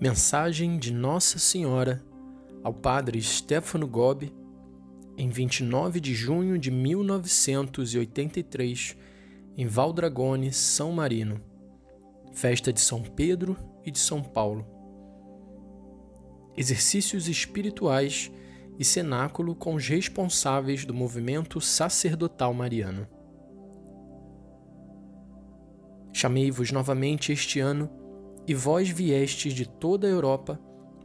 Mensagem de Nossa Senhora ao Padre Stefano Gobi em 29 de junho de 1983, em Valdragone, São Marino, festa de São Pedro e de São Paulo. Exercícios espirituais e cenáculo com os responsáveis do movimento sacerdotal mariano. Chamei-vos novamente este ano e vós viestes de toda a Europa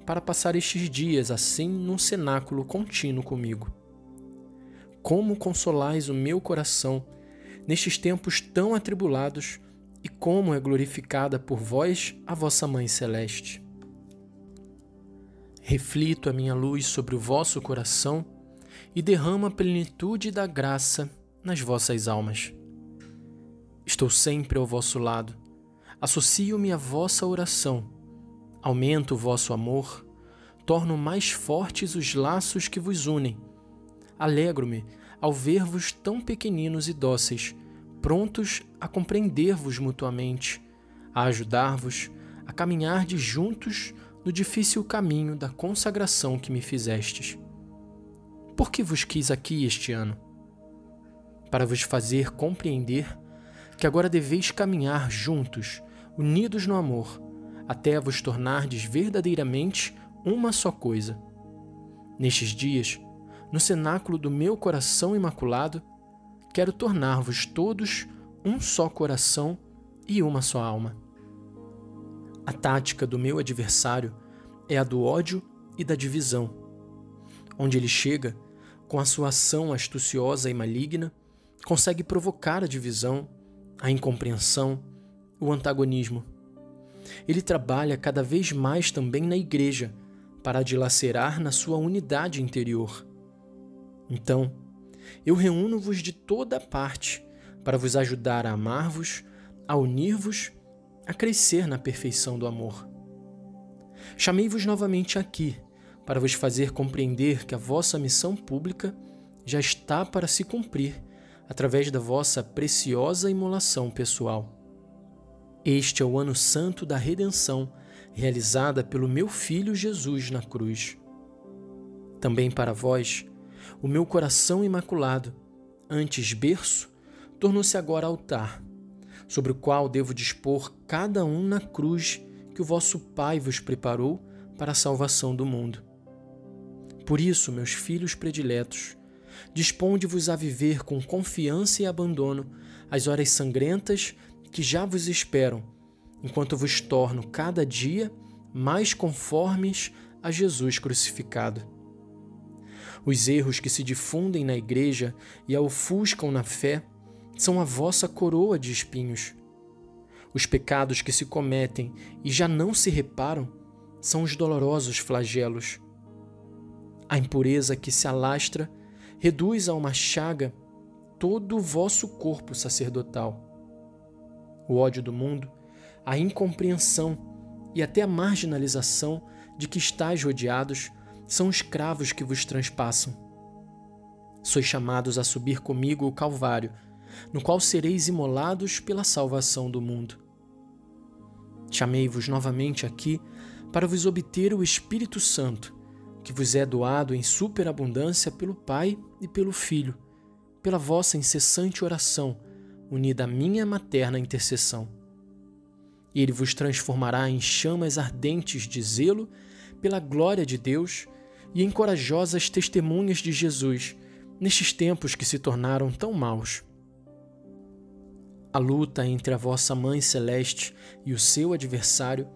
para passar estes dias assim num cenáculo contínuo comigo. Como consolais o meu coração nestes tempos tão atribulados e como é glorificada por vós a vossa Mãe Celeste. Reflito a minha luz sobre o vosso coração e derramo a plenitude da graça nas vossas almas. Estou sempre ao vosso lado Associo-me à vossa oração, aumento o vosso amor, torno mais fortes os laços que vos unem. Alegro-me ao ver-vos tão pequeninos e dóceis, prontos a compreender-vos mutuamente, a ajudar-vos a caminhar de juntos no difícil caminho da consagração que me fizestes. Por que vos quis aqui este ano? Para vos fazer compreender que agora deveis caminhar juntos unidos no amor, até vos tornardes verdadeiramente uma só coisa. Nestes dias, no cenáculo do meu coração imaculado, quero tornar-vos todos um só coração e uma só alma. A tática do meu adversário é a do ódio e da divisão. Onde ele chega, com a sua ação astuciosa e maligna, consegue provocar a divisão, a incompreensão, o antagonismo. Ele trabalha cada vez mais também na igreja para dilacerar na sua unidade interior. Então, eu reúno-vos de toda parte para vos ajudar a amar-vos, a unir-vos, a crescer na perfeição do amor. Chamei-vos novamente aqui para vos fazer compreender que a vossa missão pública já está para se cumprir através da vossa preciosa imolação pessoal. Este é o ano santo da redenção, realizada pelo meu Filho Jesus na cruz. Também para vós, o meu coração imaculado, antes berço, tornou-se agora altar, sobre o qual devo dispor cada um na cruz que o vosso Pai vos preparou para a salvação do mundo. Por isso, meus filhos prediletos, disponde-vos a viver com confiança e abandono as horas sangrentas que já vos esperam, enquanto vos torno cada dia mais conformes a Jesus crucificado. Os erros que se difundem na igreja e a ofuscam na fé são a vossa coroa de espinhos. Os pecados que se cometem e já não se reparam são os dolorosos flagelos. A impureza que se alastra reduz a uma chaga todo o vosso corpo sacerdotal o ódio do mundo, a incompreensão e até a marginalização de que estáis rodeados são escravos que vos transpassam. Sois chamados a subir comigo o Calvário, no qual sereis imolados pela salvação do mundo. Chamei-vos novamente aqui para vos obter o Espírito Santo, que vos é doado em superabundância pelo Pai e pelo Filho, pela vossa incessante oração unida à minha materna intercessão. Ele vos transformará em chamas ardentes de zelo pela glória de Deus e em corajosas testemunhas de Jesus nestes tempos que se tornaram tão maus. A luta entre a vossa Mãe Celeste e o seu adversário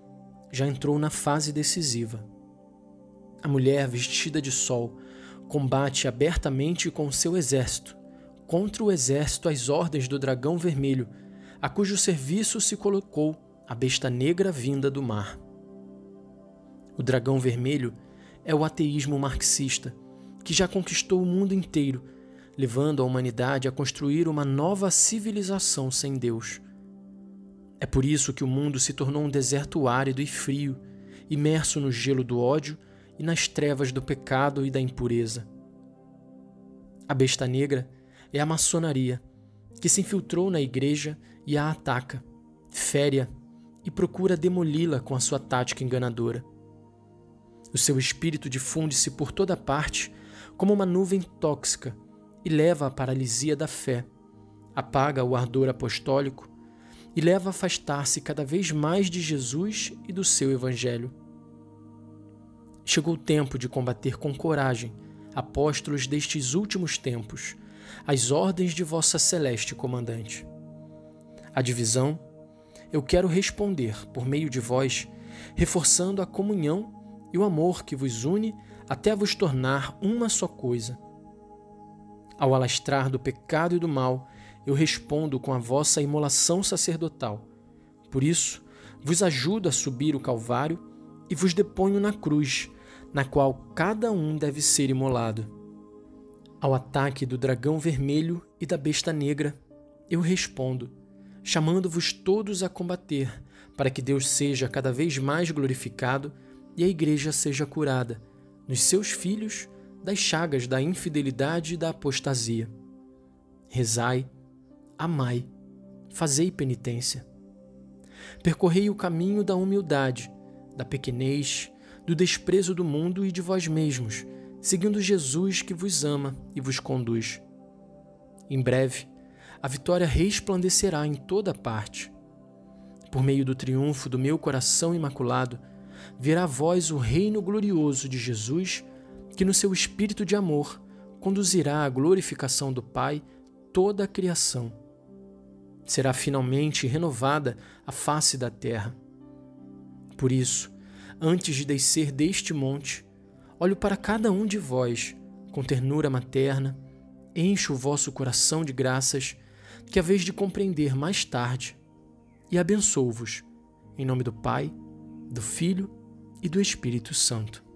já entrou na fase decisiva. A mulher vestida de sol combate abertamente com seu exército contra o exército às ordens do dragão vermelho, a cujo serviço se colocou a besta negra vinda do mar. O dragão vermelho é o ateísmo marxista, que já conquistou o mundo inteiro, levando a humanidade a construir uma nova civilização sem Deus. É por isso que o mundo se tornou um deserto árido e frio, imerso no gelo do ódio e nas trevas do pecado e da impureza. A besta negra é a maçonaria, que se infiltrou na igreja e a ataca, fere e procura demoli-la com a sua tática enganadora. O seu espírito difunde-se por toda parte como uma nuvem tóxica e leva à paralisia da fé, apaga o ardor apostólico e leva a afastar-se cada vez mais de Jesus e do seu Evangelho. Chegou o tempo de combater com coragem, apóstolos destes últimos tempos, as ordens de vossa celeste comandante. A divisão, eu quero responder por meio de vós, reforçando a comunhão e o amor que vos une até vos tornar uma só coisa. Ao alastrar do pecado e do mal, eu respondo com a vossa imolação sacerdotal. Por isso, vos ajudo a subir o Calvário e vos deponho na cruz, na qual cada um deve ser imolado. Ao ataque do dragão vermelho e da besta negra, eu respondo, chamando-vos todos a combater, para que Deus seja cada vez mais glorificado e a igreja seja curada, nos seus filhos, das chagas da infidelidade e da apostasia. Rezai, amai, fazei penitência. Percorrei o caminho da humildade, da pequenez, do desprezo do mundo e de vós mesmos, seguindo Jesus que vos ama e vos conduz. Em breve, a vitória resplandecerá em toda parte. Por meio do triunfo do meu coração imaculado, verá vós o reino glorioso de Jesus, que no seu espírito de amor conduzirá à glorificação do Pai toda a criação. Será finalmente renovada a face da terra. Por isso, antes de descer deste monte, olho para cada um de vós com ternura materna, encho o vosso coração de graças, que a vez de compreender mais tarde, e abençoo-vos, em nome do Pai, do Filho e do Espírito Santo.